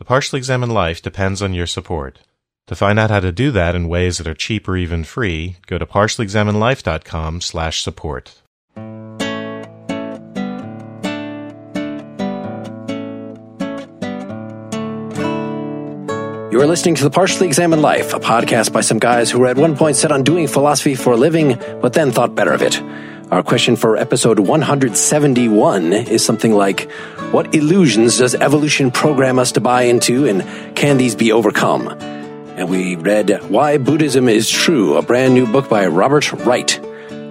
The Partially Examined Life depends on your support. To find out how to do that in ways that are cheap or even free, go to partiallyexaminedlife.com slash support. You're listening to The Partially Examined Life, a podcast by some guys who were at one point set on doing philosophy for a living, but then thought better of it. Our question for episode 171 is something like What illusions does evolution program us to buy into, and can these be overcome? And we read Why Buddhism is True, a brand new book by Robert Wright.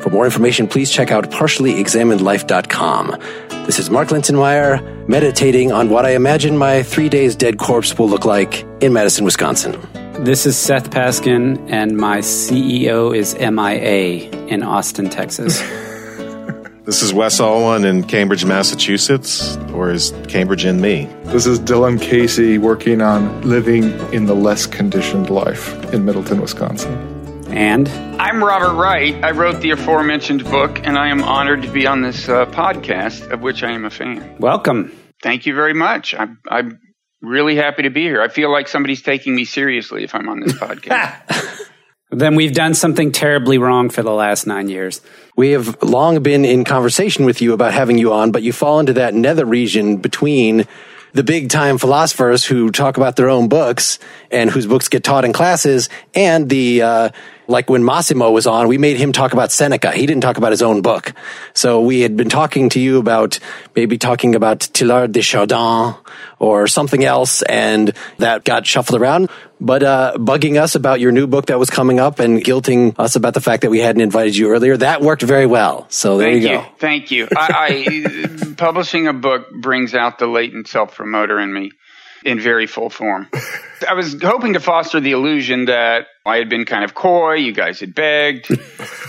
For more information, please check out partiallyexaminedlife.com. This is Mark Linsenmayer meditating on what I imagine my three days dead corpse will look like in Madison, Wisconsin. This is Seth Paskin, and my CEO is MIA in Austin, Texas. This is Wes Alwan in Cambridge, Massachusetts, or is Cambridge in me? This is Dylan Casey working on living in the less conditioned life in Middleton, Wisconsin. and I'm Robert Wright. I wrote the aforementioned book, and I am honored to be on this uh, podcast, of which I am a fan. welcome. Thank you very much. I'm, I'm really happy to be here. I feel like somebody's taking me seriously if I'm on this podcast. Then we've done something terribly wrong for the last nine years. We have long been in conversation with you about having you on, but you fall into that nether region between the big time philosophers who talk about their own books and whose books get taught in classes and the, uh, like when Massimo was on, we made him talk about Seneca. He didn't talk about his own book. So we had been talking to you about maybe talking about Teilhard de Chardin or something else, and that got shuffled around. But uh, bugging us about your new book that was coming up and guilting us about the fact that we hadn't invited you earlier, that worked very well. So there Thank you you. go. Thank you. I, I publishing a book brings out the latent self promoter in me in very full form. I was hoping to foster the illusion that I had been kind of coy, you guys had begged,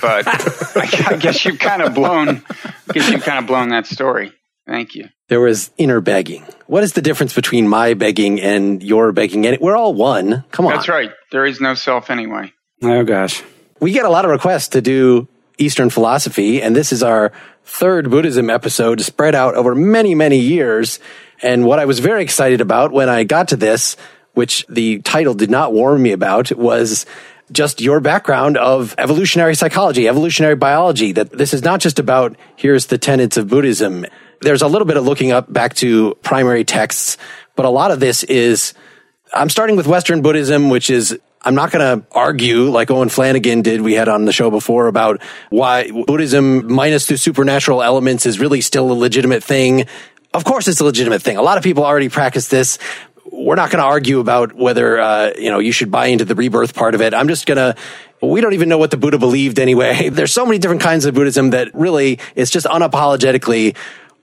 but I, I guess you've kind of blown. I guess you've kind of blown that story. Thank you. There was inner begging. What is the difference between my begging and your begging? And we're all one. Come on. That's right. There is no self anyway. Oh gosh. We get a lot of requests to do Eastern philosophy, and this is our third Buddhism episode spread out over many, many years. And what I was very excited about when I got to this, which the title did not warn me about, was just your background of evolutionary psychology, evolutionary biology, that this is not just about here's the tenets of Buddhism. There's a little bit of looking up back to primary texts, but a lot of this is I'm starting with Western Buddhism, which is I'm not going to argue like Owen Flanagan did. We had on the show before about why Buddhism minus the supernatural elements is really still a legitimate thing. Of course, it's a legitimate thing. A lot of people already practice this. We're not going to argue about whether uh, you know you should buy into the rebirth part of it. I'm just going to. We don't even know what the Buddha believed anyway. There's so many different kinds of Buddhism that really it's just unapologetically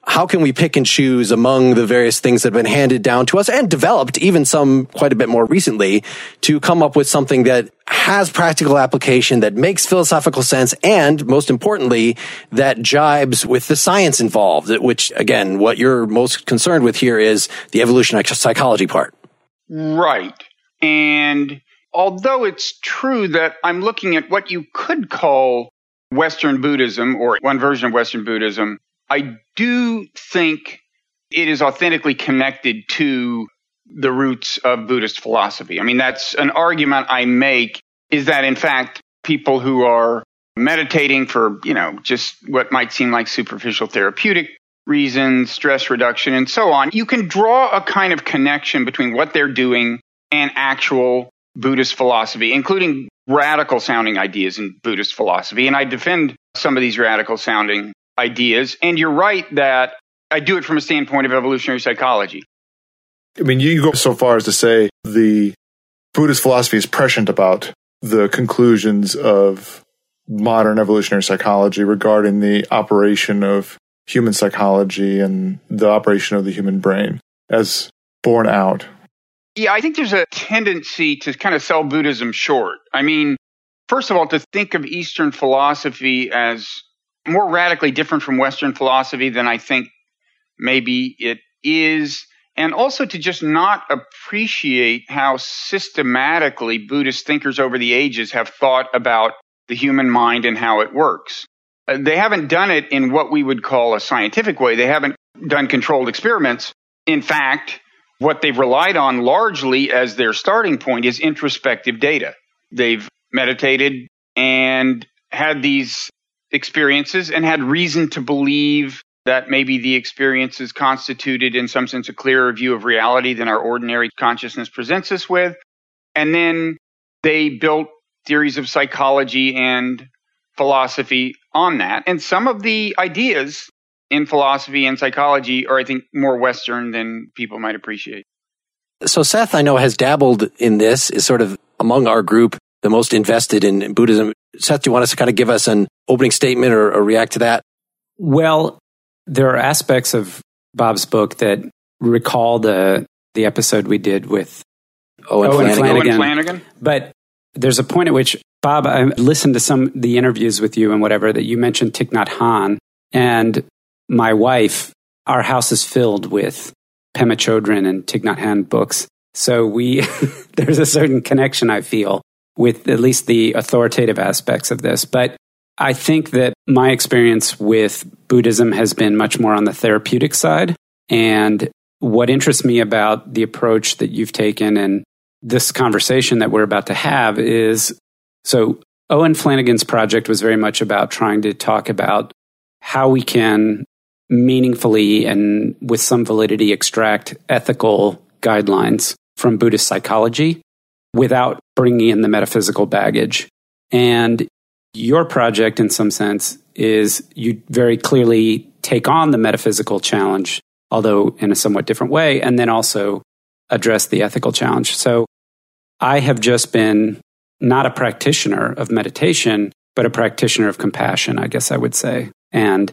how can we pick and choose among the various things that have been handed down to us and developed, even some quite a bit more recently, to come up with something that has practical application, that makes philosophical sense, and most importantly, that jibes with the science involved, which again, what you're most concerned with here is the evolutionary psychology part. Right. And although it's true that I'm looking at what you could call Western Buddhism or one version of Western Buddhism, I do think it is authentically connected to the roots of Buddhist philosophy. I mean, that's an argument I make is that in fact, people who are meditating for, you know, just what might seem like superficial therapeutic reasons, stress reduction, and so on, you can draw a kind of connection between what they're doing and actual Buddhist philosophy, including radical sounding ideas in Buddhist philosophy. And I defend some of these radical sounding ideas. And you're right that I do it from a standpoint of evolutionary psychology. I mean, you go so far as to say the Buddhist philosophy is prescient about the conclusions of modern evolutionary psychology regarding the operation of human psychology and the operation of the human brain as borne out Yeah, I think there's a tendency to kind of sell Buddhism short. I mean, first of all, to think of Eastern philosophy as more radically different from Western philosophy than I think maybe it is. And also to just not appreciate how systematically Buddhist thinkers over the ages have thought about the human mind and how it works. Uh, they haven't done it in what we would call a scientific way. They haven't done controlled experiments. In fact, what they've relied on largely as their starting point is introspective data. They've meditated and had these experiences and had reason to believe that maybe the experiences constituted, in some sense, a clearer view of reality than our ordinary consciousness presents us with. And then they built theories of psychology and philosophy on that. And some of the ideas in philosophy and psychology are, I think, more Western than people might appreciate. So Seth, I know, has dabbled in this, is sort of among our group the most invested in Buddhism. Seth, do you want us to kind of give us an opening statement or, or react to that? Well, there are aspects of Bob's book that recall the the episode we did with Owen, Owen Flanagan. Flanagan. Owen Flanagan. But there's a point at which Bob, I listened to some of the interviews with you and whatever that you mentioned Thich Nhat Hanh, and my wife. Our house is filled with Pema Chodron and Thich Nhat Hanh books. So we there's a certain connection I feel with at least the authoritative aspects of this. But I think that my experience with Buddhism has been much more on the therapeutic side. And what interests me about the approach that you've taken and this conversation that we're about to have is so Owen Flanagan's project was very much about trying to talk about how we can meaningfully and with some validity extract ethical guidelines from Buddhist psychology without bringing in the metaphysical baggage. And your project, in some sense, is you very clearly take on the metaphysical challenge, although in a somewhat different way, and then also address the ethical challenge. So I have just been not a practitioner of meditation, but a practitioner of compassion, I guess I would say. And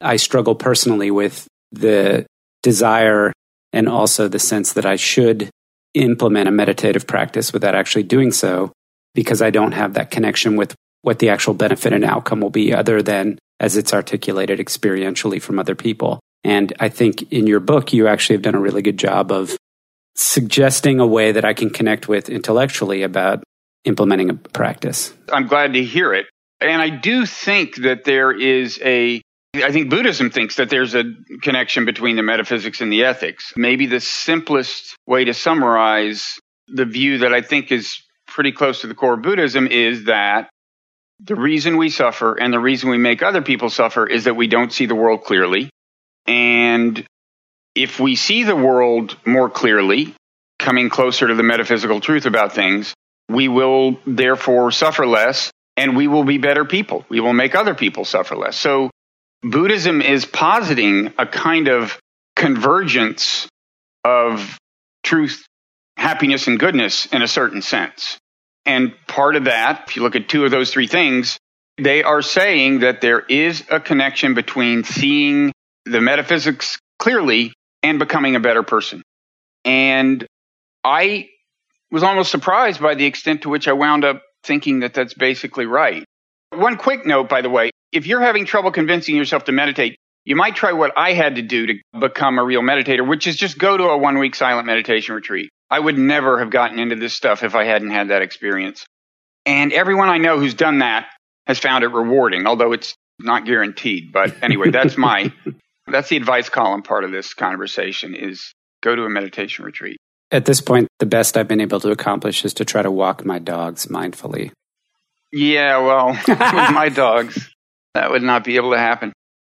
I struggle personally with the desire and also the sense that I should implement a meditative practice without actually doing so because I don't have that connection with what the actual benefit and outcome will be other than as it's articulated experientially from other people. And I think in your book, you actually have done a really good job of suggesting a way that I can connect with intellectually about implementing a practice. I'm glad to hear it. And I do think that there is a I think Buddhism thinks that there's a connection between the metaphysics and the ethics. Maybe the simplest way to summarize the view that I think is pretty close to the core of Buddhism is that the reason we suffer and the reason we make other people suffer is that we don't see the world clearly. And if we see the world more clearly, coming closer to the metaphysical truth about things, we will therefore suffer less and we will be better people. We will make other people suffer less. So Buddhism is positing a kind of convergence of truth, happiness, and goodness in a certain sense. And part of that, if you look at two of those three things, they are saying that there is a connection between seeing the metaphysics clearly and becoming a better person. And I was almost surprised by the extent to which I wound up thinking that that's basically right. One quick note, by the way if you're having trouble convincing yourself to meditate, you might try what I had to do to become a real meditator, which is just go to a one week silent meditation retreat. I would never have gotten into this stuff if I hadn't had that experience. And everyone I know who's done that has found it rewarding, although it's not guaranteed. But anyway, that's my that's the advice column part of this conversation is go to a meditation retreat. At this point, the best I've been able to accomplish is to try to walk my dogs mindfully. Yeah, well, with my dogs, that would not be able to happen.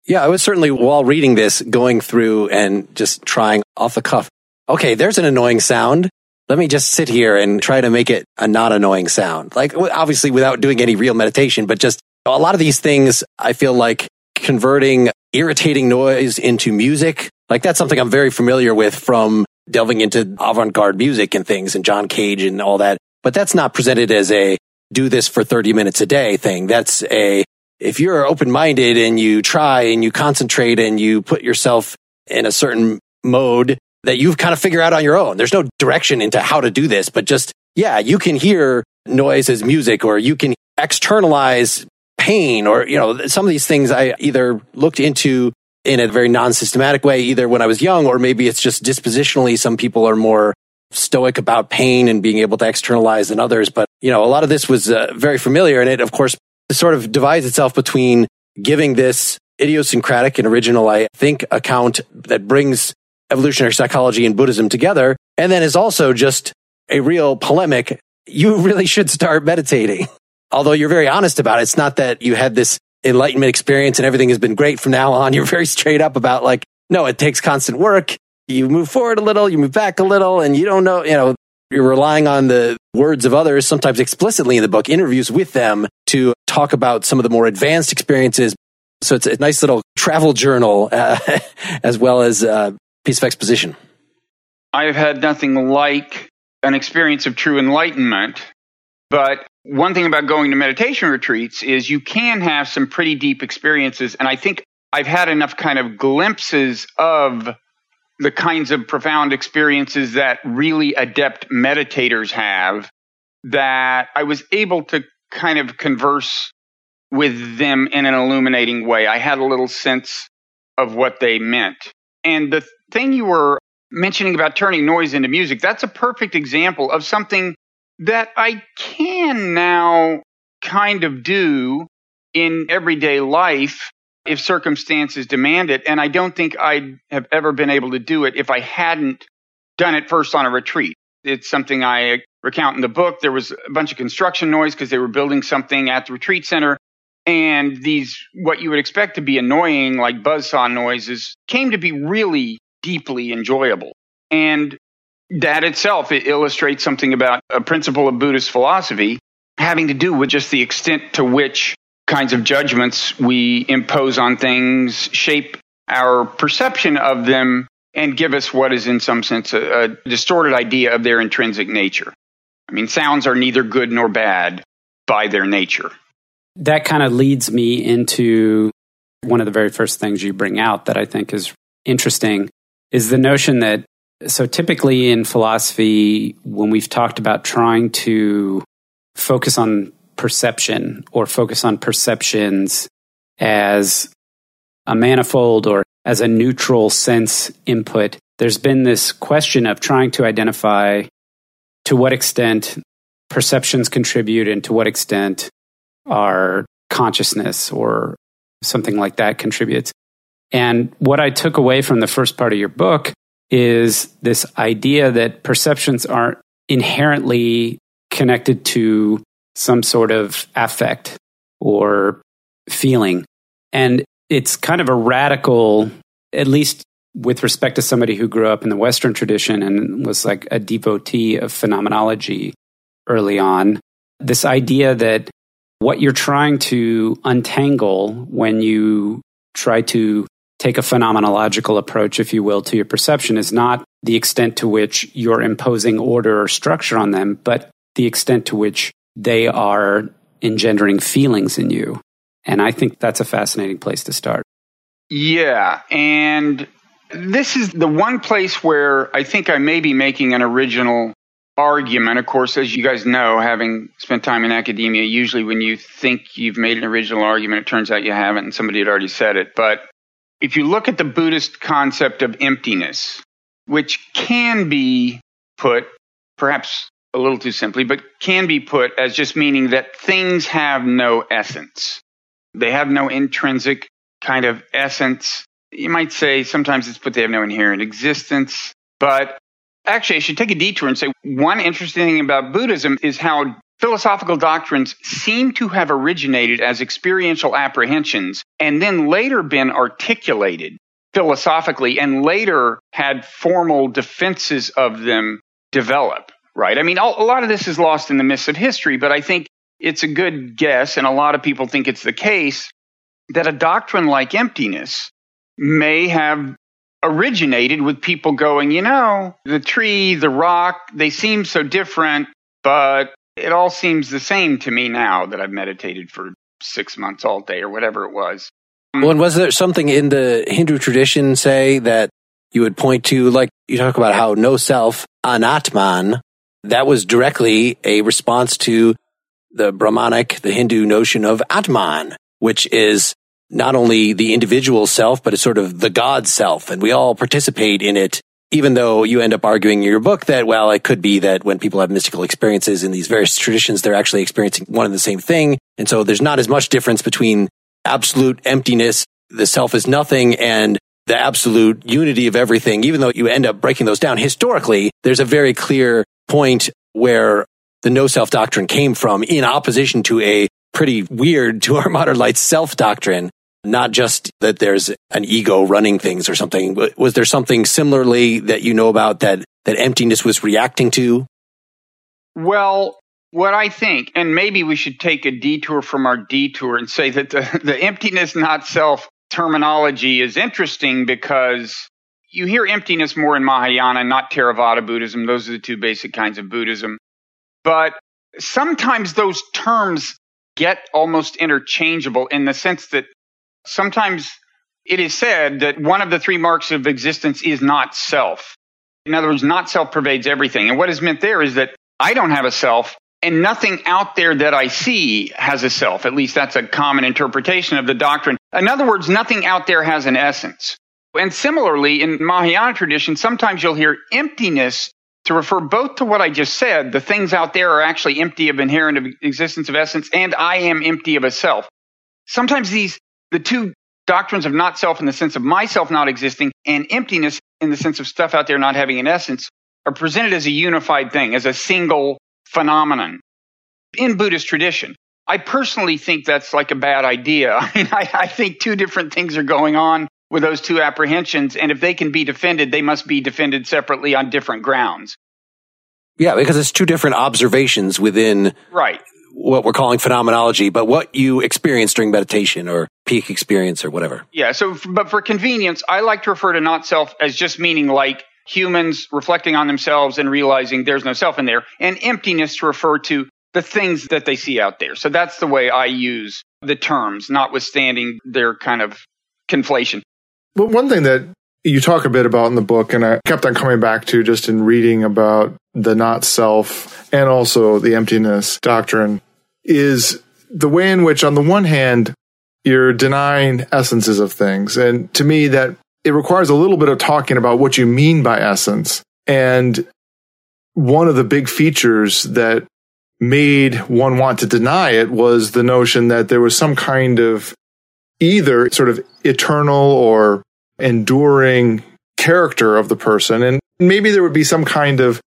Yeah, I was certainly while reading this, going through and just trying off the cuff. Okay, there's an annoying sound. Let me just sit here and try to make it a not annoying sound. Like, obviously, without doing any real meditation, but just a lot of these things, I feel like converting irritating noise into music. Like, that's something I'm very familiar with from delving into avant garde music and things and John Cage and all that. But that's not presented as a do this for 30 minutes a day thing. That's a if you're open minded and you try and you concentrate and you put yourself in a certain mode that you've kind of figured out on your own. There's no direction into how to do this, but just, yeah, you can hear noise as music or you can externalize pain or, you know, some of these things I either looked into in a very non-systematic way, either when I was young or maybe it's just dispositionally. Some people are more stoic about pain and being able to externalize than others. But, you know, a lot of this was uh, very familiar. And it, of course, sort of divides itself between giving this idiosyncratic and original, I think, account that brings evolutionary psychology and Buddhism together. And then is also just a real polemic. You really should start meditating. Although you're very honest about it. It's not that you had this enlightenment experience and everything has been great from now on. You're very straight up about like, no, it takes constant work. You move forward a little, you move back a little, and you don't know, you know, you're relying on the words of others, sometimes explicitly in the book, interviews with them to talk about some of the more advanced experiences. So it's a nice little travel journal, uh, as well as a piece of exposition. I've had nothing like an experience of true enlightenment, but one thing about going to meditation retreats is you can have some pretty deep experiences. And I think I've had enough kind of glimpses of the kinds of profound experiences that really adept meditators have that I was able to kind of converse with them in an illuminating way. I had a little sense of what they meant. And the thing you were mentioning about turning noise into music, that's a perfect example of something that I can now kind of do in everyday life if circumstances demand it. And I don't think I'd have ever been able to do it if I hadn't done it first on a retreat. It's something I recount in the book. There was a bunch of construction noise because they were building something at the retreat center. And these, what you would expect to be annoying, like buzzsaw noises, came to be really deeply enjoyable. And that itself it illustrates something about a principle of Buddhist philosophy having to do with just the extent to which kinds of judgments we impose on things shape our perception of them and give us what is in some sense a, a distorted idea of their intrinsic nature. I mean, sounds are neither good nor bad by their nature. That kind of leads me into one of the very first things you bring out that I think is interesting is the notion that so typically in philosophy, when we've talked about trying to focus on perception or focus on perceptions as a manifold or as a neutral sense input, there's been this question of trying to identify to what extent perceptions contribute and to what extent our consciousness or something like that contributes. And what I took away from the first part of your book is this idea that perceptions aren't inherently connected to some sort of affect or feeling. And it's kind of a radical, at least with respect to somebody who grew up in the Western tradition and was like a devotee of phenomenology early on. This idea that what you're trying to untangle when you try to take a phenomenological approach, if you will, to your perception is not the extent to which you're imposing order or structure on them, but the extent to which they are engendering feelings in you. And I think that's a fascinating place to start. Yeah. And this is the one place where I think I may be making an original argument. Of course, as you guys know, having spent time in academia, usually when you think you've made an original argument, it turns out you haven't and somebody had already said it. But if you look at the Buddhist concept of emptiness, which can be put, perhaps a little too simply, but can be put as just meaning that things have no essence. They have no intrinsic kind of essence. You might say sometimes it's put they have no inherent existence, but actually I should take a detour and say one interesting thing about Buddhism is how Philosophical doctrines seem to have originated as experiential apprehensions and then later been articulated philosophically and later had formal defenses of them develop, right? I mean, a lot of this is lost in the mists of history, but I think it's a good guess, and a lot of people think it's the case, that a doctrine like emptiness may have originated with people going, you know, the tree, the rock, they seem so different, but it all seems the same to me now that I've meditated for six months all day or whatever it was. Well, and was there something in the Hindu tradition, say, that you would point to, like you talk about how no self, anatman, that was directly a response to the Brahmanic, the Hindu notion of Atman, which is not only the individual self, but it's sort of the God self. And we all participate in it, even though you end up arguing in your book that, well, it could be that when people have mystical experiences in these various traditions, they're actually experiencing one and the same thing. And so there's not as much difference between absolute emptiness, the self is nothing, and the absolute unity of everything, even though you end up breaking those down. Historically, there's a very clear point where the no self doctrine came from in opposition to a pretty weird to our modern light self doctrine. Not just that there's an ego running things or something. Was there something similarly that you know about that, that emptiness was reacting to? Well, what I think, and maybe we should take a detour from our detour and say that the, the emptiness, not self terminology is interesting because you hear emptiness more in Mahayana, not Theravada Buddhism. Those are the two basic kinds of Buddhism. But sometimes those terms get almost interchangeable in the sense that sometimes it is said that one of the three marks of existence is not self. In other words, not self pervades everything. And what is meant there is that I don't have a self and nothing out there that I see has a self. At least that's a common interpretation of the doctrine. In other words, nothing out there has an essence. And similarly, in Mahayana tradition, sometimes you'll hear emptiness to refer both to what I just said, the things out there are actually empty of inherent existence of essence, and I am empty of a self. Sometimes these, the two doctrines of not self in the sense of myself not existing and emptiness in the sense of stuff out there not having an essence are presented as a unified thing, as a single phenomenon in Buddhist tradition. I personally think that's like a bad idea. I mean, I, I think two different things are going on with those two apprehensions. And if they can be defended, they must be defended separately on different grounds. Yeah, because it's two different observations within right. What we're calling phenomenology, but what you experience during meditation or peak experience or whatever. Yeah. So, but for convenience, I like to refer to not self as just meaning like humans reflecting on themselves and realizing there's no self in there, and emptiness to refer to the things that they see out there. So that's the way I use the terms, notwithstanding their kind of conflation. But one thing that you talk a bit about in the book, and I kept on coming back to just in reading about the not self and also the emptiness doctrine, is the way in which, on the one hand, you're denying essences of things. And to me, that it requires a little bit of talking about what you mean by essence. And one of the big features that made one want to deny it was the notion that there was some kind of either sort of eternal or enduring character of the person. And maybe there would be some kind of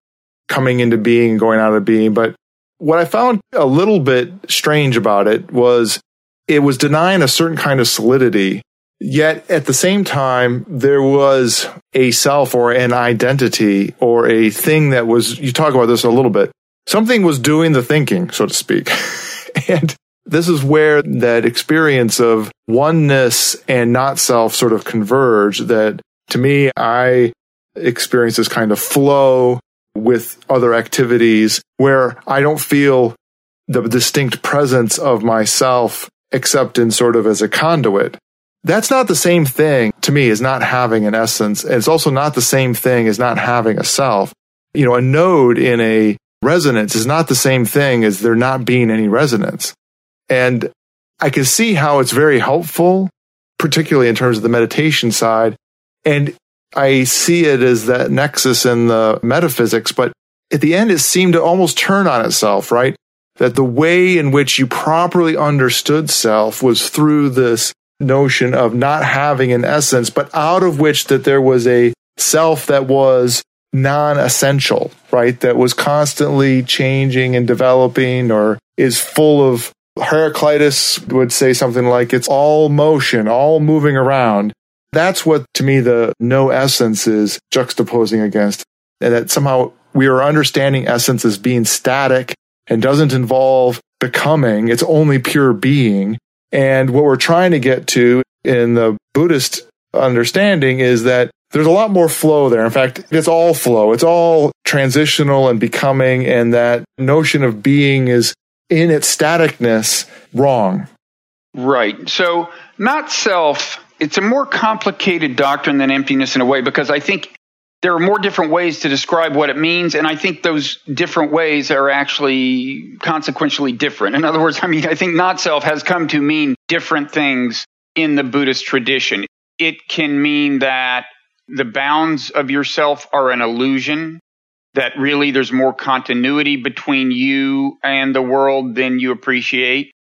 coming into being going out of being. But what I found a little bit strange about it was it was denying a certain kind of solidity. Yet at the same time, there was a self or an identity or a thing that was, you talk about this a little bit. Something was doing the thinking, so to speak. and this is where that experience of oneness and not self sort of converge that to me, I experience this kind of flow with other activities where I don't feel the distinct presence of myself except in sort of as a conduit. That's not the same thing to me as not having an essence. It's also not the same thing as not having a self. You know, a node in a resonance is not the same thing as there not being any resonance. And I can see how it's very helpful, particularly in terms of the meditation side. And I see it as that nexus in the metaphysics, but at the end, it seemed to almost turn on itself, right? That the way in which you properly understood self was through this notion of not having an essence, but out of which that there was a self that was non-essential, right? That was constantly changing and developing or is full of Heraclitus would say something like, it's all motion, all moving around. That's what to me the no essence is juxtaposing against. And that somehow we are understanding essence as being static and doesn't involve becoming. It's only pure being. And what we're trying to get to in the Buddhist understanding is that there's a lot more flow there. In fact, it's all flow. It's all transitional and becoming. And that notion of being is in its staticness wrong. Right. So, not self it's a more complicated doctrine than emptiness in a way because I think there are more different ways to describe what it means. And I think those different ways are actually consequentially different. In other words, I mean, I think not self has come to mean different things in the Buddhist tradition. It can mean that the bounds of yourself are an illusion, that really there's more continuity between you and the world than you appreciate.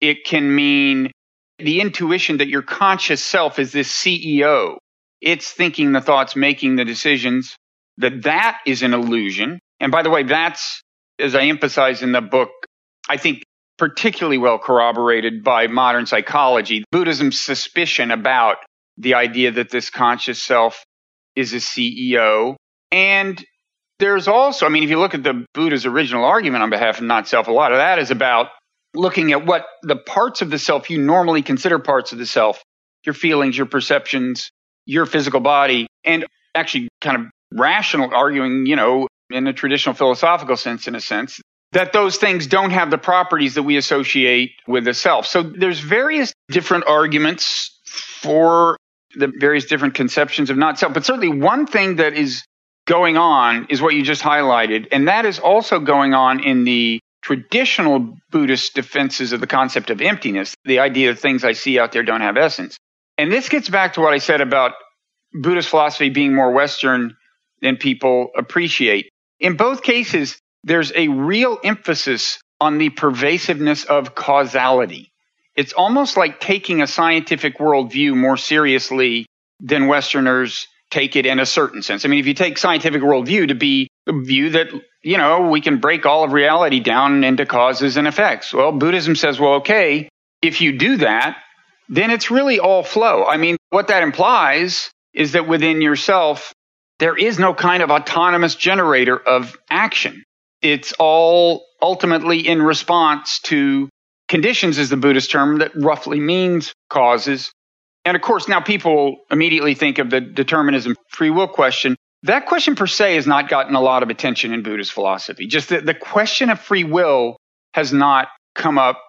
It can mean the intuition that your conscious self is this CEO it's thinking the thoughts, making the decisions, that that is an illusion. And by the way, that's, as I emphasize in the book, I think particularly well corroborated by modern psychology, Buddhism's suspicion about the idea that this conscious self is a CEO. And there's also, I mean, if you look at the Buddha's original argument on behalf of not self, a lot of that is about looking at what the parts of the self you normally consider parts of the self, your feelings, your perceptions, your physical body and actually kind of rational arguing, you know, in a traditional philosophical sense, in a sense, that those things don't have the properties that we associate with the self. So there's various different arguments for the various different conceptions of not self. But certainly one thing that is going on is what you just highlighted. And that is also going on in the traditional Buddhist defenses of the concept of emptiness, the idea that things I see out there don't have essence. And this gets back to what I said about Buddhist philosophy being more Western than people appreciate. In both cases, there's a real emphasis on the pervasiveness of causality. It's almost like taking a scientific worldview more seriously than Westerners take it in a certain sense. I mean, if you take scientific worldview to be view that, you know, we can break all of reality down into causes and effects. Well, Buddhism says, well, okay, if you do that, then it's really all flow. I mean, what that implies is that within yourself, there is no kind of autonomous generator of action. It's all ultimately in response to conditions, is the Buddhist term that roughly means causes. And of course, now people immediately think of the determinism free will question. That question per se has not gotten a lot of attention in Buddhist philosophy. Just that the question of free will has not come up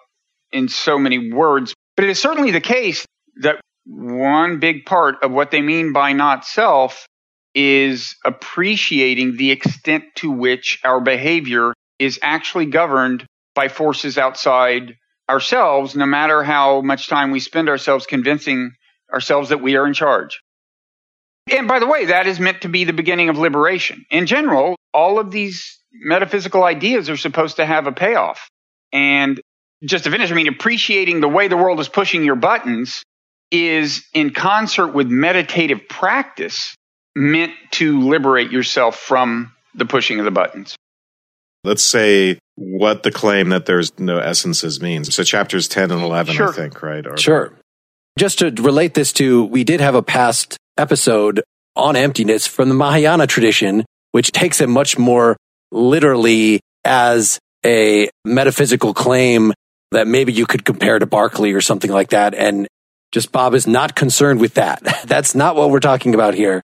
in so many words. But it is certainly the case that one big part of what they mean by not self is appreciating the extent to which our behavior is actually governed by forces outside ourselves, no matter how much time we spend ourselves convincing ourselves that we are in charge. And by the way, that is meant to be the beginning of liberation. In general, all of these metaphysical ideas are supposed to have a payoff. And just to finish, I mean, appreciating the way the world is pushing your buttons is in concert with meditative practice meant to liberate yourself from the pushing of the buttons. Let's say what the claim that there's no essences means. So chapters 10 and 11, sure. I think, right? Or, sure. Just to relate this to, we did have a past episode on emptiness from the Mahayana tradition, which takes it much more literally as a metaphysical claim that maybe you could compare to Berkeley or something like that. And just Bob is not concerned with that. That's not what we're talking about here.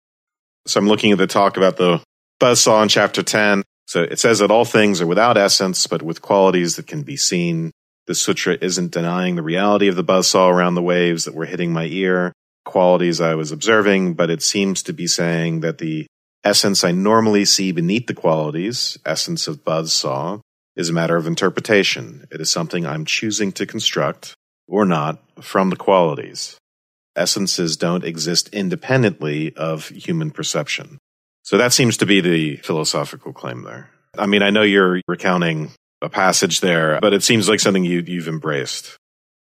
So I'm looking at the talk about the buzzsaw in chapter 10. So it says that all things are without essence, but with qualities that can be seen. The sutra isn't denying the reality of the buzzsaw around the waves that were hitting my ear, qualities I was observing, but it seems to be saying that the essence I normally see beneath the qualities, essence of buzzsaw, is a matter of interpretation. It is something I'm choosing to construct or not from the qualities. Essences don't exist independently of human perception. So that seems to be the philosophical claim there. I mean, I know you're recounting a passage there, but it seems like something you, you've embraced.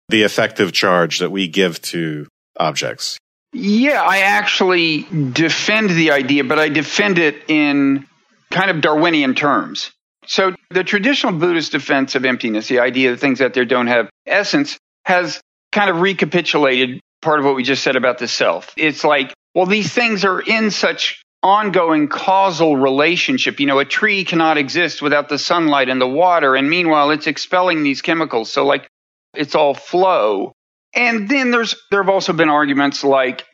The affective charge that we give to objects. Yeah, I actually defend the idea, but I defend it in kind of Darwinian terms. So the traditional Buddhist defense of emptiness, the idea that things out there don't have essence, has kind of recapitulated part of what we just said about the self. It's like, well, these things are in such ongoing causal relationship. You know, a tree cannot exist without the sunlight and the water. And meanwhile, it's expelling these chemicals. So like it's all flow. And then there's, there have also been arguments like,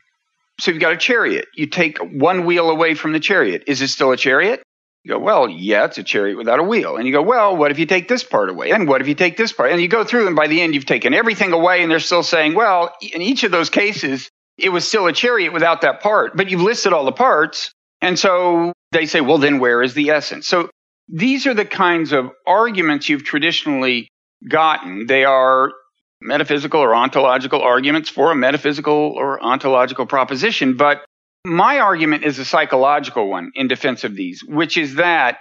so you've got a chariot. You take one wheel away from the chariot. Is it still a chariot? You go, well, yeah, it's a chariot without a wheel. And you go, well, what if you take this part away? And what if you take this part? And you go through, and by the end, you've taken everything away, and they're still saying, well, in each of those cases, it was still a chariot without that part, but you've listed all the parts. And so they say, well, then where is the essence? So these are the kinds of arguments you've traditionally gotten. They are metaphysical or ontological arguments for a metaphysical or ontological proposition. But my argument is a psychological one in defense of these, which is that,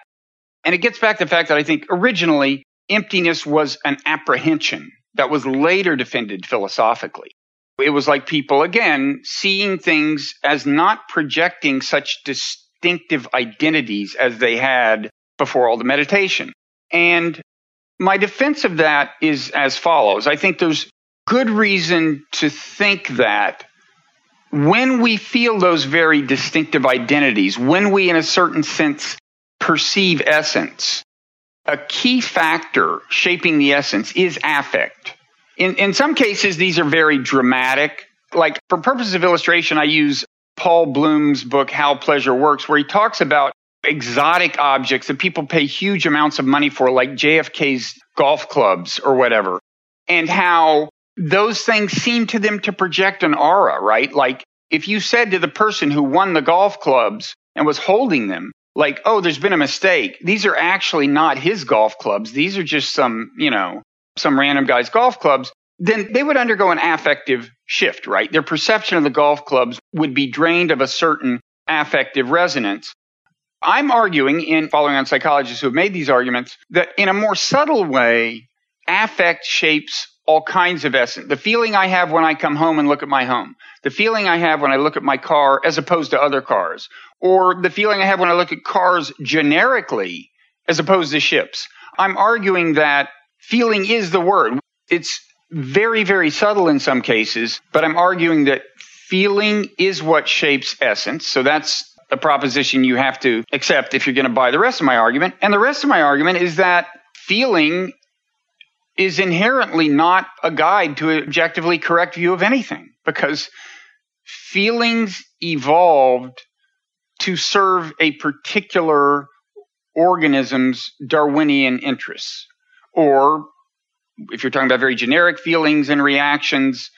and it gets back to the fact that I think originally emptiness was an apprehension that was later defended philosophically. It was like people, again, seeing things as not projecting such distinctive identities as they had before all the meditation. And my defense of that is as follows. I think there's good reason to think that when we feel those very distinctive identities, when we, in a certain sense, perceive essence, a key factor shaping the essence is affect. In, in some cases, these are very dramatic. Like, for purposes of illustration, I use Paul Bloom's book, How Pleasure Works, where he talks about exotic objects that people pay huge amounts of money for, like JFK's golf clubs or whatever, and how those things seem to them to project an aura, right? Like if you said to the person who won the golf clubs and was holding them, like, oh, there's been a mistake. These are actually not his golf clubs. These are just some, you know, some random guy's golf clubs. Then they would undergo an affective shift, right? Their perception of the golf clubs would be drained of a certain affective resonance. I'm arguing in following on psychologists who have made these arguments that in a more subtle way, affect shapes all kinds of essence. The feeling I have when I come home and look at my home, the feeling I have when I look at my car as opposed to other cars, or the feeling I have when I look at cars generically as opposed to ships. I'm arguing that feeling is the word. It's very, very subtle in some cases, but I'm arguing that feeling is what shapes essence. So that's a proposition you have to accept if you're going to buy the rest of my argument. And the rest of my argument is that feeling is inherently not a guide to an objectively correct view of anything because feelings evolved to serve a particular organism's Darwinian interests. Or if you're talking about very generic feelings and reactions,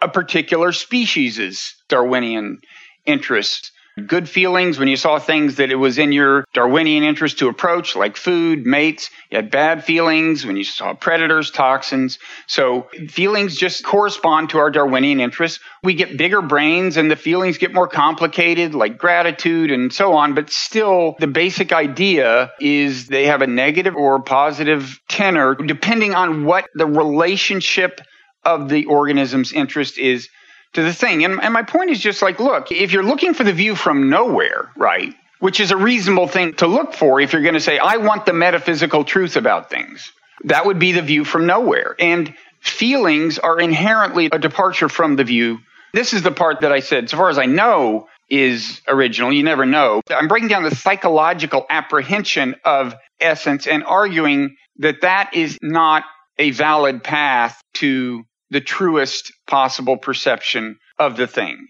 a particular species' Darwinian interests good feelings when you saw things that it was in your Darwinian interest to approach, like food, mates. You had bad feelings when you saw predators, toxins. So feelings just correspond to our Darwinian interests. We get bigger brains and the feelings get more complicated, like gratitude and so on. But still, the basic idea is they have a negative or positive tenor, depending on what the relationship of the organism's interest is to the thing. And, and my point is just like, look, if you're looking for the view from nowhere, right, which is a reasonable thing to look for if you're going to say, I want the metaphysical truth about things, that would be the view from nowhere. And feelings are inherently a departure from the view. This is the part that I said, so far as I know, is original. You never know. I'm breaking down the psychological apprehension of essence and arguing that that is not a valid path to the truest possible perception of the thing.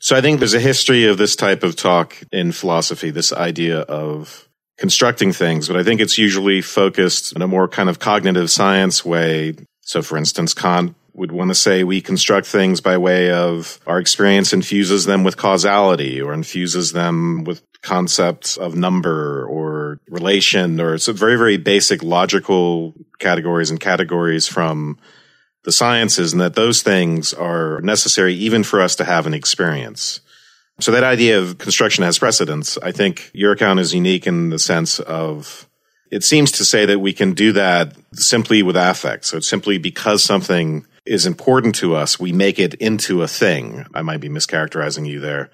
So I think there's a history of this type of talk in philosophy, this idea of constructing things, but I think it's usually focused in a more kind of cognitive science way. So for instance, Kant would want to say we construct things by way of our experience infuses them with causality or infuses them with concepts of number or relation or some very, very basic logical categories and categories from the sciences and that those things are necessary even for us to have an experience. So that idea of construction has precedence. I think your account is unique in the sense of it seems to say that we can do that simply with affect. So it's simply because something is important to us, we make it into a thing. I might be mischaracterizing you there.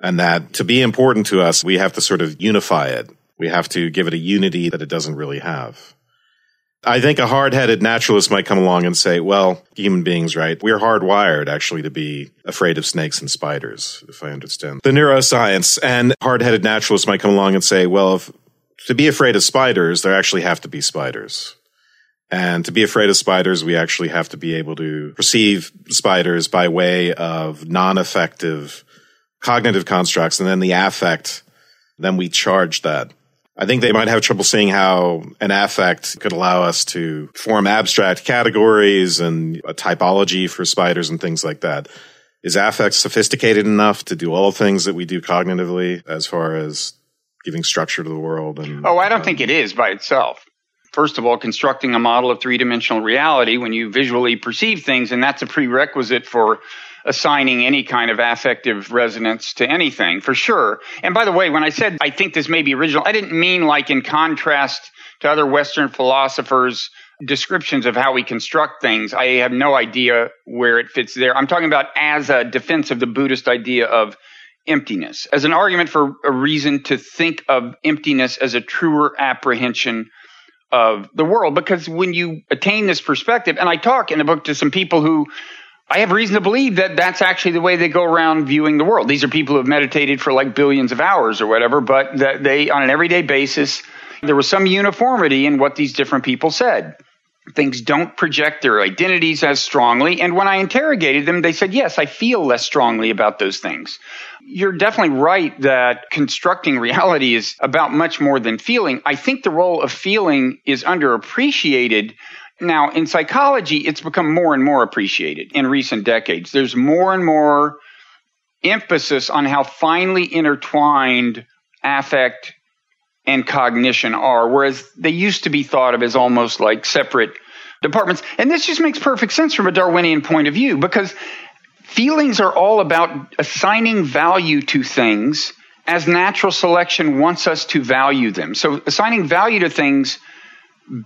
And that to be important to us, we have to sort of unify it. We have to give it a unity that it doesn't really have. I think a hard headed naturalist might come along and say, well, human beings, right? We're hardwired actually to be afraid of snakes and spiders, if I understand the neuroscience. And hard headed naturalists might come along and say, well, if, to be afraid of spiders, there actually have to be spiders. And to be afraid of spiders, we actually have to be able to perceive spiders by way of non affective cognitive constructs. And then the affect, then we charge that I think they might have trouble seeing how an affect could allow us to form abstract categories and a typology for spiders and things like that. is affect sophisticated enough to do all the things that we do cognitively as far as giving structure to the world? And oh, I don't think it is by itself. First of all, constructing a model of three dimensional reality when you visually perceive things, and that's a prerequisite for assigning any kind of affective resonance to anything, for sure. And by the way, when I said I think this may be original, I didn't mean like in contrast to other Western philosophers descriptions of how we construct things. I have no idea where it fits there. I'm talking about as a defense of the Buddhist idea of emptiness, as an argument for a reason to think of emptiness as a truer apprehension of the world. Because when you attain this perspective, and I talk in the book to some people who I have reason to believe that that's actually the way they go around viewing the world. These are people who have meditated for like billions of hours or whatever, but that they, on an everyday basis, there was some uniformity in what these different people said things don't project their identities as strongly. And when I interrogated them, they said, yes, I feel less strongly about those things. You're definitely right that constructing reality is about much more than feeling. I think the role of feeling is underappreciated. Now, in psychology, it's become more and more appreciated in recent decades. There's more and more emphasis on how finely intertwined affect and cognition are, whereas they used to be thought of as almost like separate departments. And this just makes perfect sense from a Darwinian point of view because feelings are all about assigning value to things as natural selection wants us to value them. So assigning value to things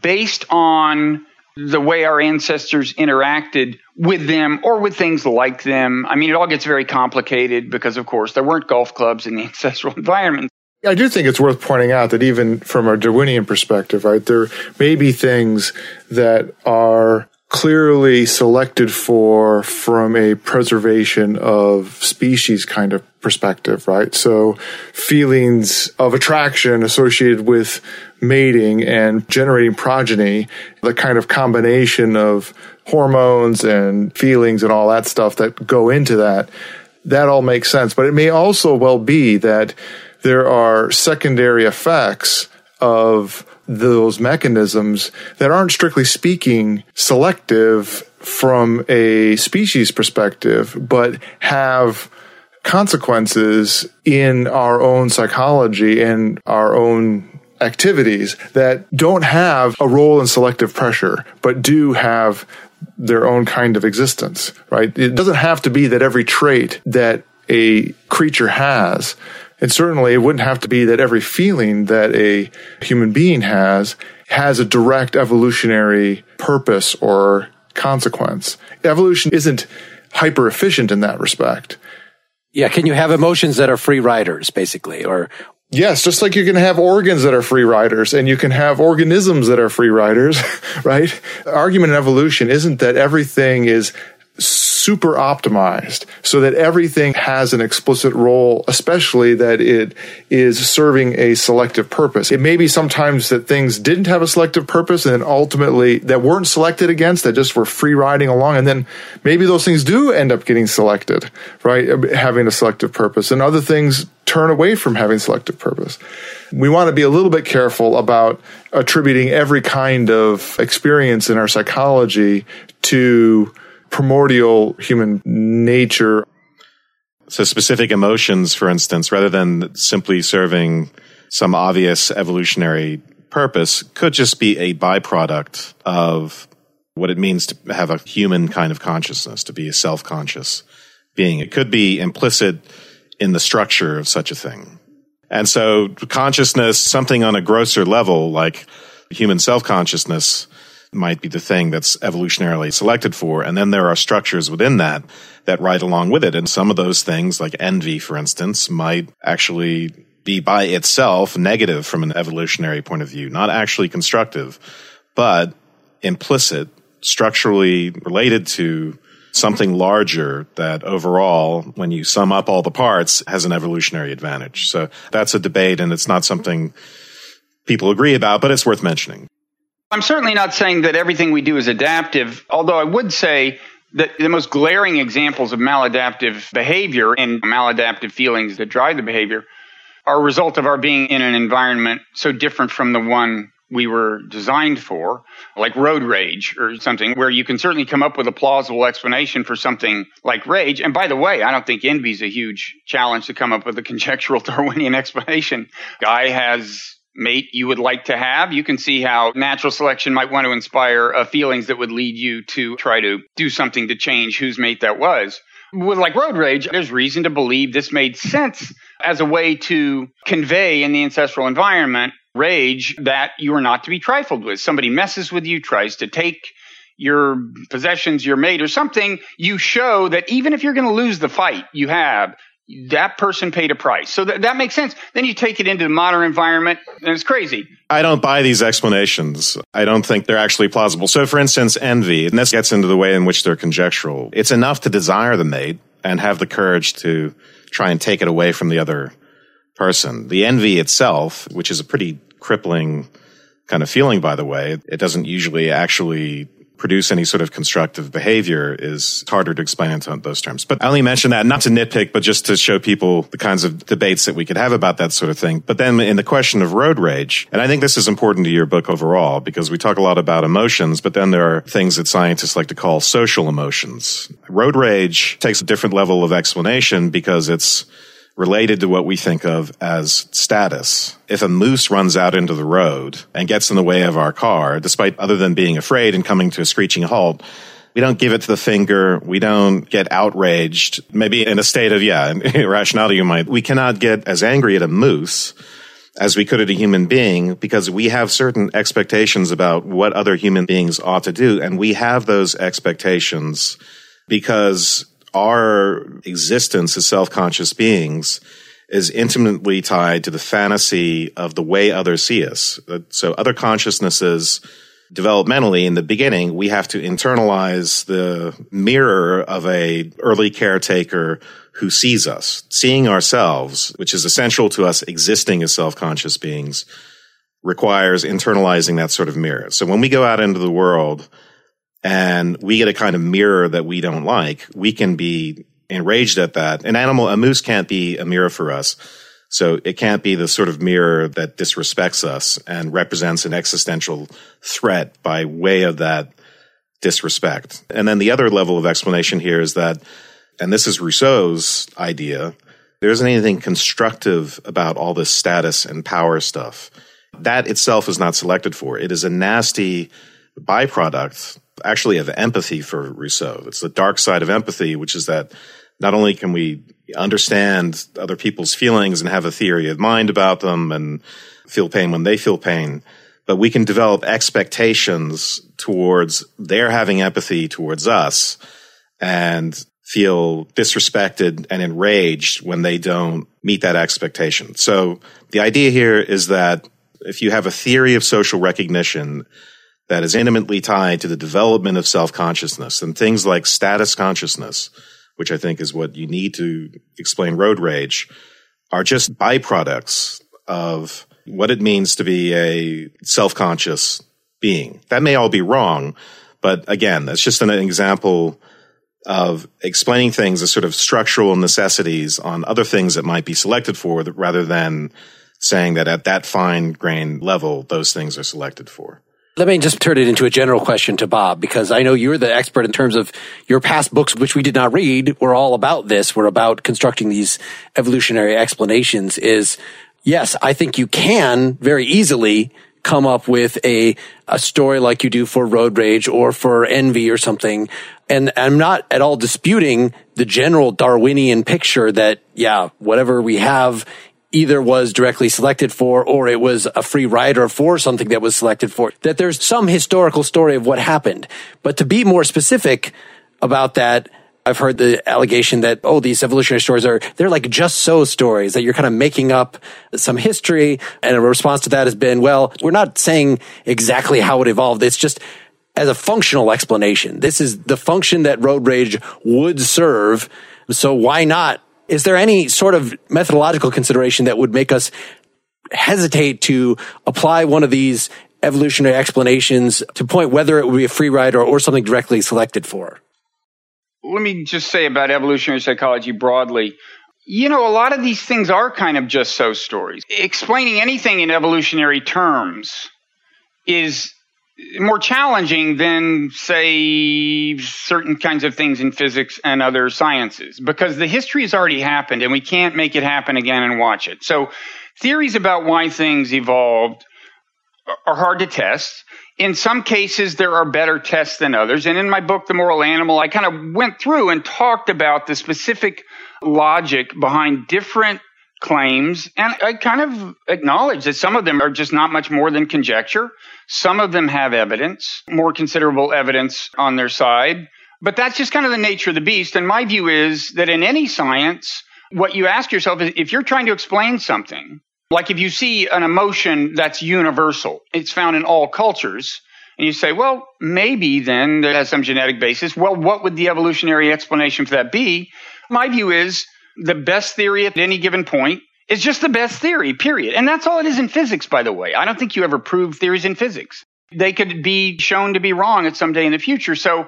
based on the way our ancestors interacted with them or with things like them. I mean, it all gets very complicated because, of course, there weren't golf clubs in the ancestral environment. I do think it's worth pointing out that even from a Darwinian perspective, right, there may be things that are clearly selected for from a preservation of species kind of perspective, right? So feelings of attraction associated with mating and generating progeny, the kind of combination of hormones and feelings and all that stuff that go into that, that all makes sense. But it may also well be that there are secondary effects of those mechanisms that aren't strictly speaking selective from a species perspective, but have consequences in our own psychology and our own activities that don't have a role in selective pressure, but do have their own kind of existence, right? It doesn't have to be that every trait that a creature has and certainly it wouldn't have to be that every feeling that a human being has has a direct evolutionary purpose or consequence. Evolution isn't hyper efficient in that respect. Yeah. Can you have emotions that are free riders, basically, or? Yes, just like you can have organs that are free riders and you can have organisms that are free riders, right? Argument in evolution isn't that everything is super optimized so that everything has an explicit role, especially that it is serving a selective purpose. It may be sometimes that things didn't have a selective purpose and then ultimately that weren't selected against, that just were free riding along. And then maybe those things do end up getting selected, right? Having a selective purpose and other things turn away from having selective purpose. We want to be a little bit careful about attributing every kind of experience in our psychology to primordial human nature. So specific emotions, for instance, rather than simply serving some obvious evolutionary purpose, could just be a byproduct of what it means to have a human kind of consciousness, to be a self-conscious being. It could be implicit in the structure of such a thing. And so consciousness, something on a grosser level, like human self-consciousness, might be the thing that's evolutionarily selected for. And then there are structures within that that ride along with it. And some of those things, like envy, for instance, might actually be by itself negative from an evolutionary point of view, not actually constructive, but implicit, structurally related to something larger that overall, when you sum up all the parts, has an evolutionary advantage. So that's a debate and it's not something people agree about, but it's worth mentioning. I'm certainly not saying that everything we do is adaptive, although I would say that the most glaring examples of maladaptive behavior and maladaptive feelings that drive the behavior are a result of our being in an environment so different from the one we were designed for, like road rage or something, where you can certainly come up with a plausible explanation for something like rage. And by the way, I don't think envy is a huge challenge to come up with a conjectural Darwinian explanation. Guy has mate you would like to have. You can see how natural selection might want to inspire uh, feelings that would lead you to try to do something to change whose mate that was. With like road rage, there's reason to believe this made sense as a way to convey in the ancestral environment rage that you are not to be trifled with. Somebody messes with you, tries to take your possessions, your mate, or something, you show that even if you're going to lose the fight you have, that person paid a price. So that, that makes sense. Then you take it into the modern environment and it's crazy. I don't buy these explanations. I don't think they're actually plausible. So for instance, envy, and this gets into the way in which they're conjectural. It's enough to desire the mate and have the courage to try and take it away from the other person. The envy itself, which is a pretty crippling kind of feeling, by the way, it doesn't usually actually produce any sort of constructive behavior is harder to explain in those terms. But I only mention that not to nitpick, but just to show people the kinds of debates that we could have about that sort of thing. But then in the question of road rage, and I think this is important to your book overall because we talk a lot about emotions, but then there are things that scientists like to call social emotions. Road rage takes a different level of explanation because it's related to what we think of as status. If a moose runs out into the road and gets in the way of our car, despite other than being afraid and coming to a screeching halt, we don't give it to the finger. We don't get outraged. Maybe in a state of, yeah, irrationality, you might. We cannot get as angry at a moose as we could at a human being because we have certain expectations about what other human beings ought to do. And we have those expectations because our existence as self-conscious beings is intimately tied to the fantasy of the way others see us. So other consciousnesses developmentally in the beginning, we have to internalize the mirror of a early caretaker who sees us. Seeing ourselves, which is essential to us existing as self-conscious beings, requires internalizing that sort of mirror. So when we go out into the world, and we get a kind of mirror that we don't like, we can be enraged at that. An animal, a moose can't be a mirror for us. So it can't be the sort of mirror that disrespects us and represents an existential threat by way of that disrespect. And then the other level of explanation here is that, and this is Rousseau's idea, there isn't anything constructive about all this status and power stuff. That itself is not selected for. It is a nasty byproduct actually of empathy for Rousseau. It's the dark side of empathy, which is that not only can we understand other people's feelings and have a theory of mind about them and feel pain when they feel pain, but we can develop expectations towards their having empathy towards us and feel disrespected and enraged when they don't meet that expectation. So the idea here is that if you have a theory of social recognition that is intimately tied to the development of self-consciousness and things like status consciousness, which I think is what you need to explain road rage, are just byproducts of what it means to be a self-conscious being. That may all be wrong, but again, that's just an example of explaining things as sort of structural necessities on other things that might be selected for rather than saying that at that fine grained level, those things are selected for. Let me just turn it into a general question to Bob, because I know you're the expert in terms of your past books, which we did not read, were all about this. We're about constructing these evolutionary explanations is yes, I think you can very easily come up with a, a story like you do for road rage or for envy or something. And I'm not at all disputing the general Darwinian picture that, yeah, whatever we have either was directly selected for or it was a free rider for something that was selected for, that there's some historical story of what happened. But to be more specific about that, I've heard the allegation that, oh, these evolutionary stories are, they're like just so stories that you're kind of making up some history. And a response to that has been, well, we're not saying exactly how it evolved. It's just as a functional explanation. This is the function that road rage would serve. So why not is there any sort of methodological consideration that would make us hesitate to apply one of these evolutionary explanations to point whether it would be a free ride or, or something directly selected for? Let me just say about evolutionary psychology broadly. You know, a lot of these things are kind of just so stories. Explaining anything in evolutionary terms is more challenging than, say, certain kinds of things in physics and other sciences because the history has already happened and we can't make it happen again and watch it. So, theories about why things evolved are hard to test. In some cases, there are better tests than others. And in my book, The Moral Animal, I kind of went through and talked about the specific logic behind different claims. And I kind of acknowledge that some of them are just not much more than conjecture. Some of them have evidence, more considerable evidence on their side. But that's just kind of the nature of the beast. And my view is that in any science, what you ask yourself is if you're trying to explain something, like if you see an emotion that's universal, it's found in all cultures, and you say, well, maybe then that has some genetic basis. Well, what would the evolutionary explanation for that be? My view is the best theory at any given point is just the best theory, period. And that's all it is in physics, by the way. I don't think you ever prove theories in physics. They could be shown to be wrong at some day in the future. So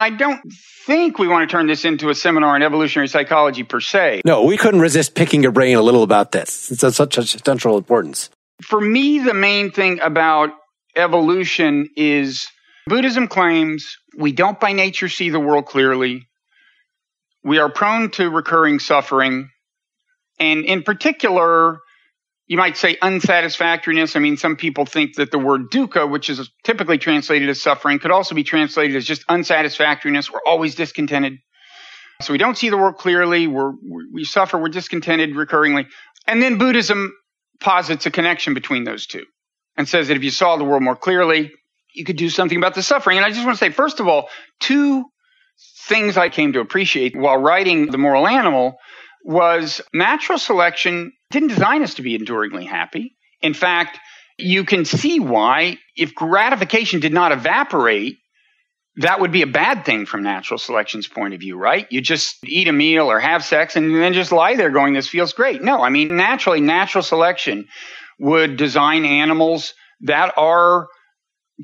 I don't think we want to turn this into a seminar on evolutionary psychology per se. No, we couldn't resist picking your brain a little about this. It's of such a central importance. For me, the main thing about evolution is Buddhism claims we don't by nature see the world clearly. We are prone to recurring suffering. And in particular, you might say unsatisfactoriness. I mean, some people think that the word dukkha, which is typically translated as suffering, could also be translated as just unsatisfactoriness. We're always discontented. So we don't see the world clearly. We're, we suffer. We're discontented recurringly. And then Buddhism posits a connection between those two and says that if you saw the world more clearly, you could do something about the suffering. And I just want to say, first of all, two things I came to appreciate while writing The Moral Animal was natural selection didn't design us to be enduringly happy. In fact, you can see why if gratification did not evaporate, that would be a bad thing from natural selection's point of view, right? You just eat a meal or have sex and then just lie there going, this feels great. No, I mean, naturally, natural selection would design animals that are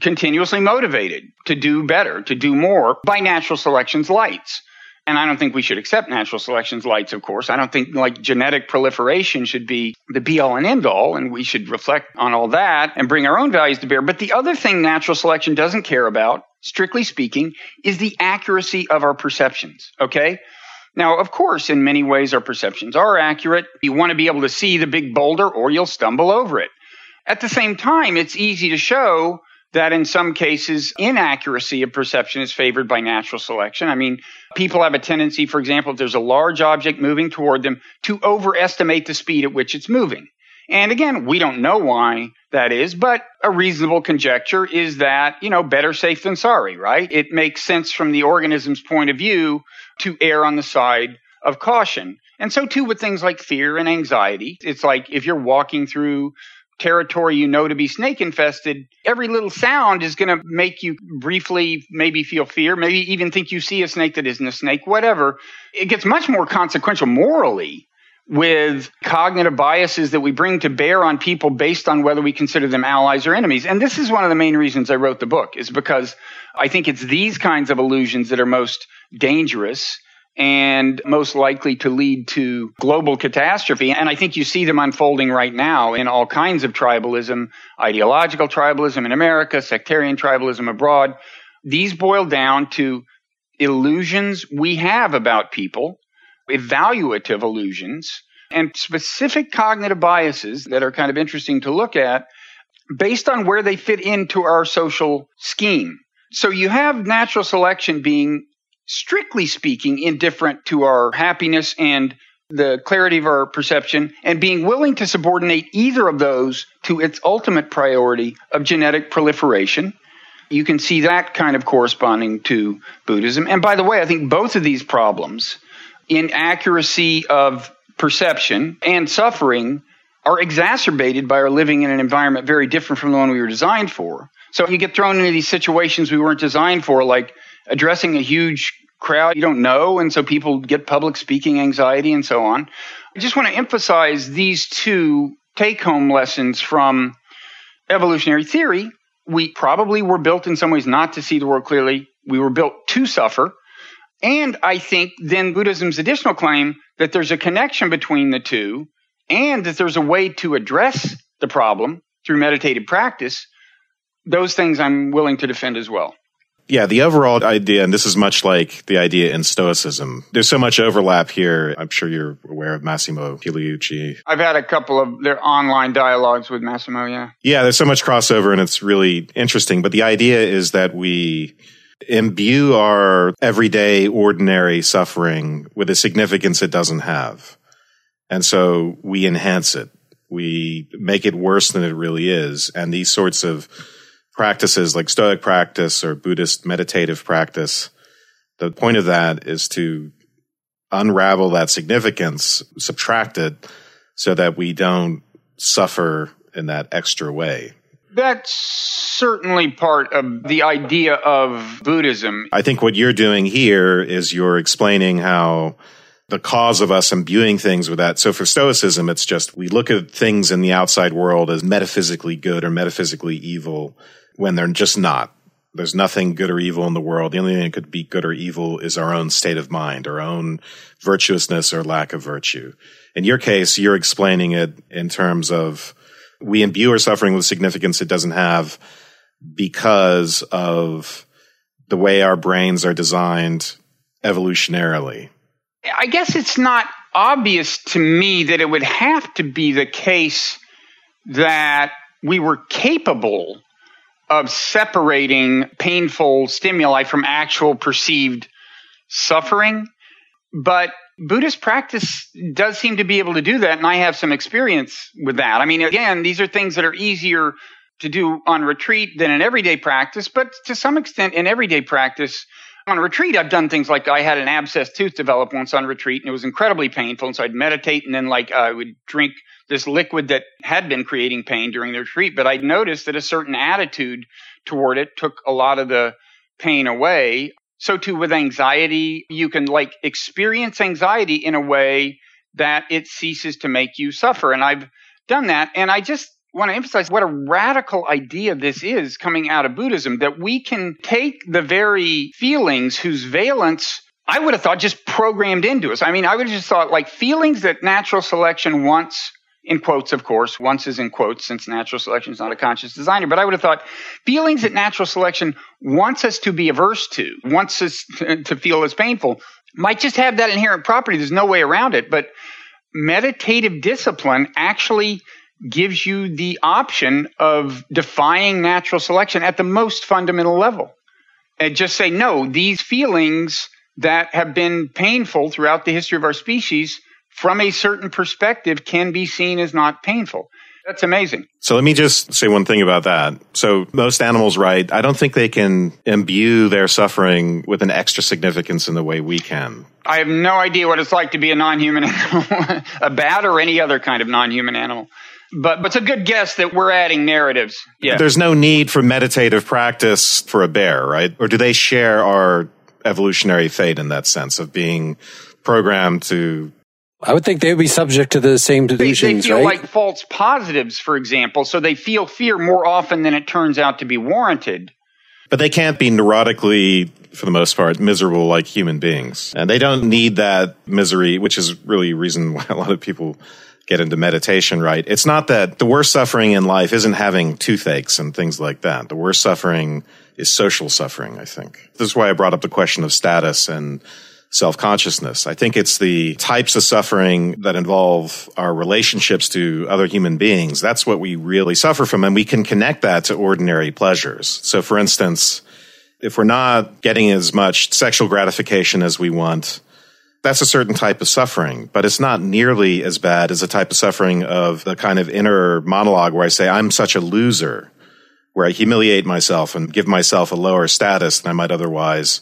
continuously motivated to do better, to do more by natural selection's lights. And I don't think we should accept natural selection's lights, of course. I don't think like genetic proliferation should be the be all and end all, and we should reflect on all that and bring our own values to bear. But the other thing natural selection doesn't care about, strictly speaking, is the accuracy of our perceptions. Okay? Now, of course, in many ways, our perceptions are accurate. You want to be able to see the big boulder or you'll stumble over it. At the same time, it's easy to show that in some cases, inaccuracy of perception is favored by natural selection. I mean, people have a tendency, for example, if there's a large object moving toward them, to overestimate the speed at which it's moving. And again, we don't know why that is, but a reasonable conjecture is that, you know, better safe than sorry, right? It makes sense from the organism's point of view to err on the side of caution. And so too with things like fear and anxiety. It's like if you're walking through territory you know to be snake infested, every little sound is going to make you briefly maybe feel fear, maybe even think you see a snake that isn't a snake, whatever. It gets much more consequential morally with cognitive biases that we bring to bear on people based on whether we consider them allies or enemies. And this is one of the main reasons I wrote the book is because I think it's these kinds of illusions that are most dangerous and most likely to lead to global catastrophe. And I think you see them unfolding right now in all kinds of tribalism, ideological tribalism in America, sectarian tribalism abroad. These boil down to illusions we have about people, evaluative illusions, and specific cognitive biases that are kind of interesting to look at based on where they fit into our social scheme. So you have natural selection being strictly speaking, indifferent to our happiness and the clarity of our perception, and being willing to subordinate either of those to its ultimate priority of genetic proliferation. You can see that kind of corresponding to Buddhism. And by the way, I think both of these problems, inaccuracy of perception and suffering, are exacerbated by our living in an environment very different from the one we were designed for. So you get thrown into these situations we weren't designed for, like addressing a huge crowd you don't know. And so people get public speaking anxiety and so on. I just want to emphasize these two take home lessons from evolutionary theory. We probably were built in some ways not to see the world clearly. We were built to suffer. And I think then Buddhism's additional claim that there's a connection between the two and that there's a way to address the problem through meditative practice those things I'm willing to defend as well. Yeah, the overall idea, and this is much like the idea in Stoicism. There's so much overlap here. I'm sure you're aware of Massimo Pigliucci. I've had a couple of their online dialogues with Massimo, yeah. Yeah, there's so much crossover and it's really interesting. But the idea is that we imbue our everyday, ordinary suffering with a significance it doesn't have. And so we enhance it. We make it worse than it really is. And these sorts of practices like Stoic practice or Buddhist meditative practice, the point of that is to unravel that significance, subtract it so that we don't suffer in that extra way. That's certainly part of the idea of Buddhism. I think what you're doing here is you're explaining how the cause of us imbuing things with that. So for Stoicism, it's just we look at things in the outside world as metaphysically good or metaphysically evil when they're just not. There's nothing good or evil in the world. The only thing that could be good or evil is our own state of mind, our own virtuousness or lack of virtue. In your case, you're explaining it in terms of we imbue our suffering with significance it doesn't have because of the way our brains are designed evolutionarily. I guess it's not obvious to me that it would have to be the case that we were capable of separating painful stimuli from actual perceived suffering. But Buddhist practice does seem to be able to do that, and I have some experience with that. I mean, again, these are things that are easier to do on retreat than in everyday practice, but to some extent, in everyday practice, on retreat, I've done things like I had an abscess tooth develop once on retreat, and it was incredibly painful. And so I'd meditate, and then like I would drink this liquid that had been creating pain during the retreat. But I noticed that a certain attitude toward it took a lot of the pain away. So too with anxiety, you can like experience anxiety in a way that it ceases to make you suffer. And I've done that. And I just want to emphasize what a radical idea this is coming out of Buddhism that we can take the very feelings whose valence I would have thought just programmed into us. I mean, I would have just thought like feelings that natural selection wants in quotes, of course. Once is in quotes since natural selection is not a conscious designer. But I would have thought feelings that natural selection wants us to be averse to, wants us to, feel as painful, might just have that inherent property. There's no way around it. But meditative discipline actually gives you the option of defying natural selection at the most fundamental level. And just say, no, these feelings that have been painful throughout the history of our species from a certain perspective can be seen as not painful. That's amazing. So let me just say one thing about that. So most animals, right? I don't think they can imbue their suffering with an extra significance in the way we can. I have no idea what it's like to be a non-human animal, a bat or any other kind of non-human animal. But, but it's a good guess that we're adding narratives. Yeah. There's no need for meditative practice for a bear, right? Or do they share our evolutionary fate in that sense of being programmed to I would think they would be subject to the same delusions, they, they feel right? like false positives, for example, so they feel fear more often than it turns out to be warranted. But they can't be neurotically, for the most part, miserable like human beings. And they don't need that misery, which is really a reason why a lot of people get into meditation, right? It's not that the worst suffering in life isn't having toothaches and things like that. The worst suffering is social suffering, I think. This is why I brought up the question of status and self consciousness. I think it's the types of suffering that involve our relationships to other human beings. That's what we really suffer from. And we can connect that to ordinary pleasures. So, for instance, if we're not getting as much sexual gratification as we want, that's a certain type of suffering, but it's not nearly as bad as a type of suffering of the kind of inner monologue where I say, I'm such a loser, where I humiliate myself and give myself a lower status than I might otherwise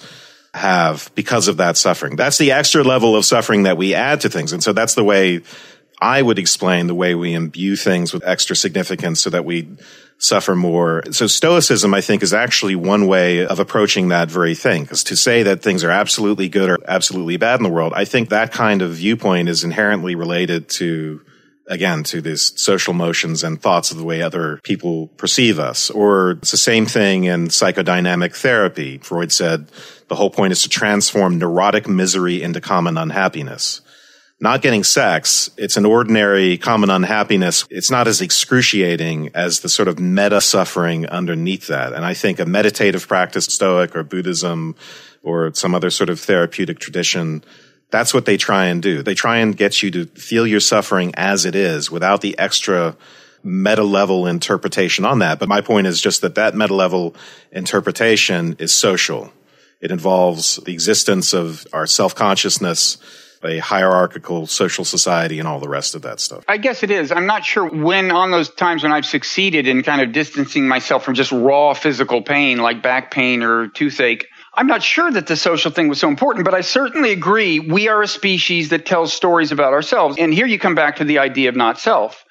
have because of that suffering. That's the extra level of suffering that we add to things. And so that's the way I would explain the way we imbue things with extra significance so that we suffer more. So stoicism, I think, is actually one way of approaching that very thing. Because to say that things are absolutely good or absolutely bad in the world, I think that kind of viewpoint is inherently related to again to these social motions and thoughts of the way other people perceive us. Or it's the same thing in psychodynamic therapy. Freud said the whole point is to transform neurotic misery into common unhappiness. not getting sex, it's an ordinary common unhappiness. It's not as excruciating as the sort of meta suffering underneath that. And I think a meditative practice, Stoic or Buddhism or some other sort of therapeutic tradition, that's what they try and do. They try and get you to feel your suffering as it is without the extra meta level interpretation on that. But my point is just that that meta level interpretation is social. It involves the existence of our self consciousness a hierarchical social society and all the rest of that stuff. I guess it is. I'm not sure when on those times when I've succeeded in kind of distancing myself from just raw physical pain like back pain or toothache. I'm not sure that the social thing was so important, but I certainly agree we are a species that tells stories about ourselves. And here you come back to the idea of not self.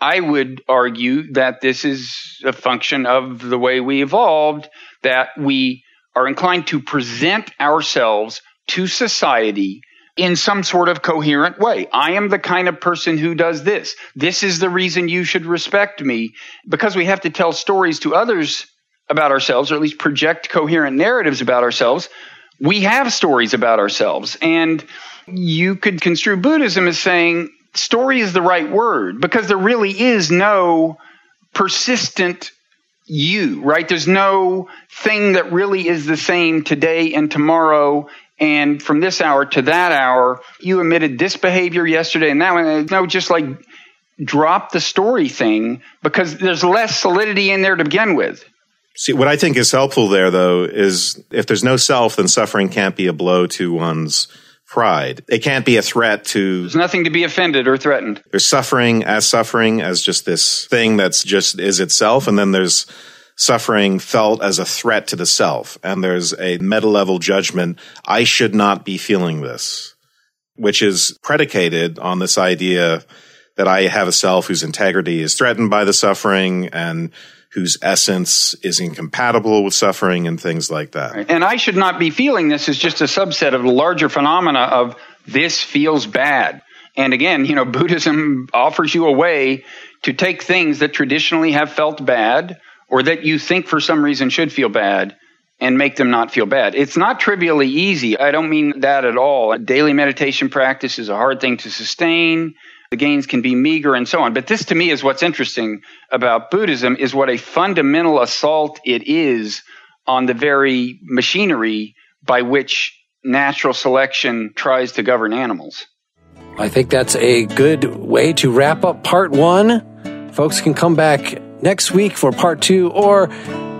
I would argue that this is a function of the way we evolved, that we are inclined to present ourselves to society in some sort of coherent way. I am the kind of person who does this. This is the reason you should respect me. Because we have to tell stories to others about ourselves, or at least project coherent narratives about ourselves, we have stories about ourselves. And you could construe Buddhism as saying story is the right word because there really is no persistent you, right? There's no thing that really is the same today and tomorrow and from this hour to that hour, you emitted this behavior yesterday and that one. No, just like drop the story thing because there's less solidity in there to begin with. See, what I think is helpful there, though, is if there's no self, then suffering can't be a blow to one's pride. It can't be a threat to. There's nothing to be offended or threatened. There's suffering as suffering as just this thing that's just is itself. And then there's suffering felt as a threat to the self. And there's a meta level judgment. I should not be feeling this, which is predicated on this idea that I have a self whose integrity is threatened by the suffering and whose essence is incompatible with suffering and things like that. And I should not be feeling this as just a subset of the larger phenomena of this feels bad. And again, you know, Buddhism offers you a way to take things that traditionally have felt bad or that you think for some reason should feel bad and make them not feel bad. It's not trivially easy. I don't mean that at all. Daily meditation practice is a hard thing to sustain. The gains can be meager and so on. But this to me is what's interesting about Buddhism is what a fundamental assault it is on the very machinery by which natural selection tries to govern animals. I think that's a good way to wrap up part one. Folks can come back next week for part two, or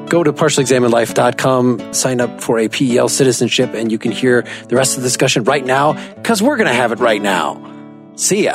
go to partiallyexaminedlife.com, sign up for a PEL citizenship, and you can hear the rest of the discussion right now because we're going to have it right now. See ya.